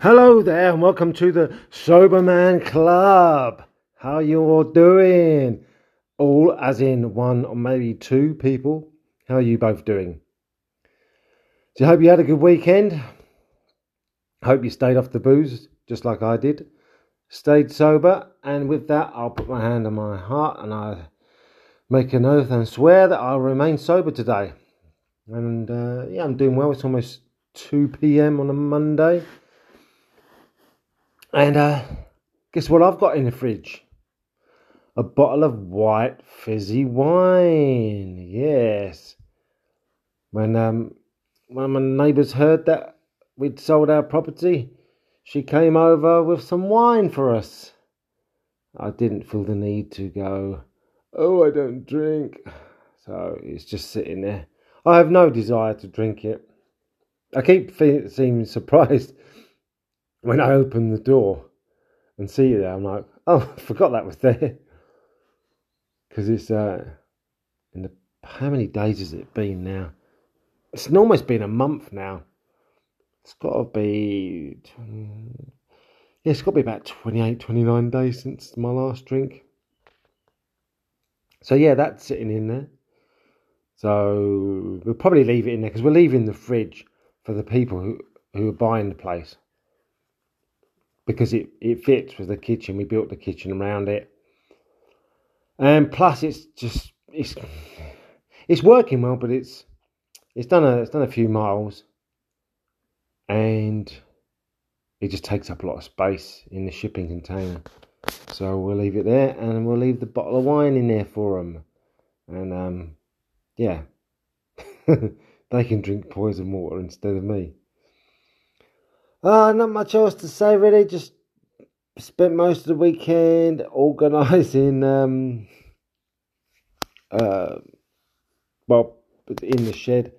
Hello there, and welcome to the Sober Man Club. How you all doing? All as in one or maybe two people. How are you both doing? So I hope you had a good weekend. Hope you stayed off the booze just like I did. Stayed sober, and with that, I'll put my hand on my heart and I make an oath and swear that I'll remain sober today. And uh, yeah, I'm doing well. It's almost 2 p.m. on a Monday. And uh, guess what I've got in the fridge? A bottle of white fizzy wine. Yes. When um one of my neighbours heard that we'd sold our property, she came over with some wine for us. I didn't feel the need to go, oh, I don't drink. So it's just sitting there. I have no desire to drink it. I keep seeming surprised when I open the door and see you there, I'm like, oh, I forgot that was there. Because it's, uh, in the, how many days has it been now? It's almost been a month now. It's got to be, yeah, it's got to be about 28, 29 days since my last drink. So yeah, that's sitting in there. So we'll probably leave it in there because we're leaving the fridge for the people who, who are buying the place because it, it fits with the kitchen. We built the kitchen around it. And plus it's just it's it's working well, but it's it's done a it's done a few miles and it just takes up a lot of space in the shipping container. So we'll leave it there and we'll leave the bottle of wine in there for them. And um, yeah, they can drink poison water instead of me. Uh, not much else to say really. Just spent most of the weekend organising. Um, uh, well, in the shed,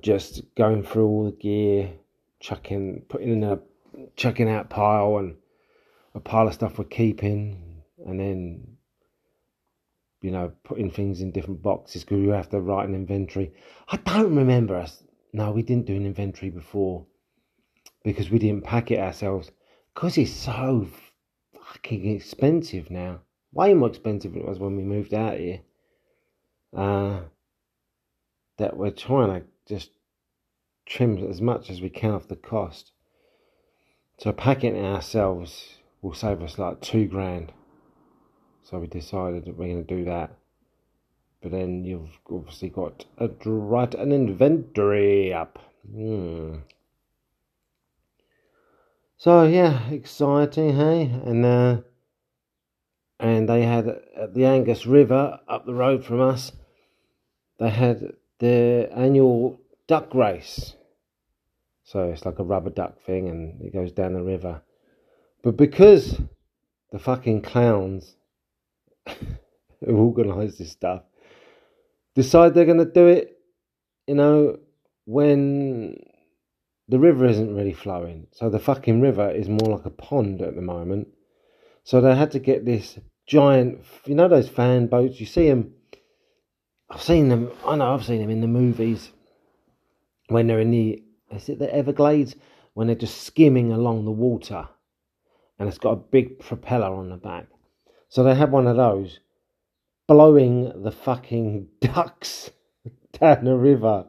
just going through all the gear, chucking, putting in a chucking out pile and a pile of stuff we're keeping, and then you know putting things in different boxes because we have to write an inventory. I don't remember us. No, we didn't do an inventory before because we didn't pack it ourselves because it's so fucking expensive now. Way more expensive than it was when we moved out here. Uh, that we're trying to just trim as much as we can off the cost. So packing ourselves will save us like two grand. So we decided that we're going to do that. But then you've obviously got to write an inventory up. Hmm. So yeah, exciting, hey? And uh, and they had at the Angas River up the road from us. They had their annual duck race. So it's like a rubber duck thing, and it goes down the river. But because the fucking clowns who organise this stuff decide they're going to do it, you know, when the river isn't really flowing. So the fucking river is more like a pond at the moment. So they had to get this giant, you know, those fan boats. You see them. I've seen them. I know I've seen them in the movies when they're in the. Is it the Everglades when they're just skimming along the water, and it's got a big propeller on the back. So they had one of those, blowing the fucking ducks down the river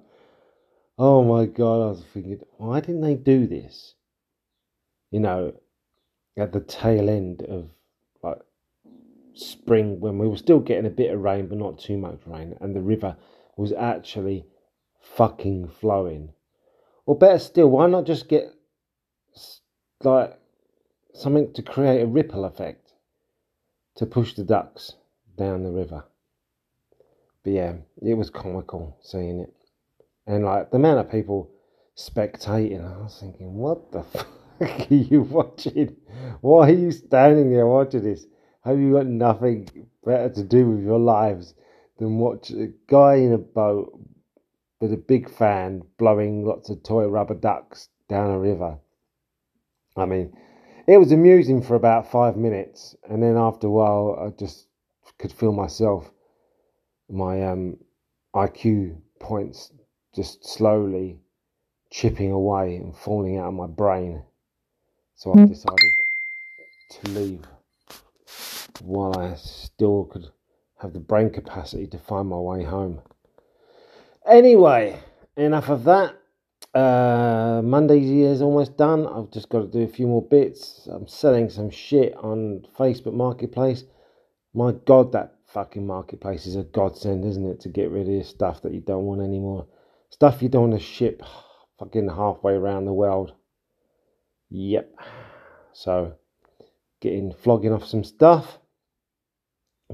Oh my god, I was thinking, why didn't they do this? You know, at the tail end of like spring when we were still getting a bit of rain but not too much rain and the river was actually fucking flowing. Or better still, why not just get like something to create a ripple effect to push the ducks down the river? But yeah, it was comical seeing it and like the amount of people spectating, I was thinking, what the fuck are you watching? Why are you standing there watching this? Have you got nothing better to do with your lives than watch a guy in a boat with a big fan blowing lots of toy rubber ducks down a river? I mean, it was amusing for about five minutes, and then after a while, I just could feel myself, my um, IQ points just slowly chipping away and falling out of my brain. So I decided to leave while I still could have the brain capacity to find my way home. Anyway, enough of that. Uh, Monday's year is almost done. I've just got to do a few more bits. I'm selling some shit on Facebook Marketplace. My God, that fucking marketplace is a godsend, isn't it? To get rid of stuff that you don't want anymore. Stuff you don't want to ship fucking halfway around the world. Yep. So, getting flogging off some stuff,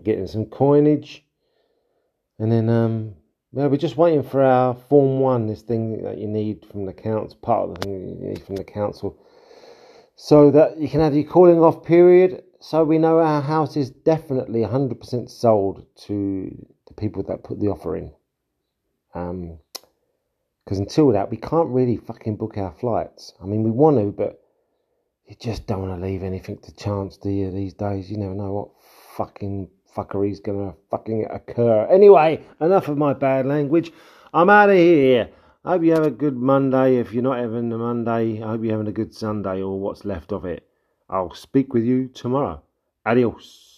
getting some coinage, and then um, yeah, we're just waiting for our Form One, this thing that you need from the council, part of the thing you need from the council, so that you can have your calling off period. So we know our house is definitely 100% sold to the people that put the offer in. Um, because until that, we can't really fucking book our flights. I mean, we want to, but you just don't want to leave anything to chance, do you, these days? You never know what fucking fuckery's gonna fucking occur. Anyway, enough of my bad language. I'm out of here. I hope you have a good Monday. If you're not having a Monday, I hope you're having a good Sunday or what's left of it. I'll speak with you tomorrow. Adios.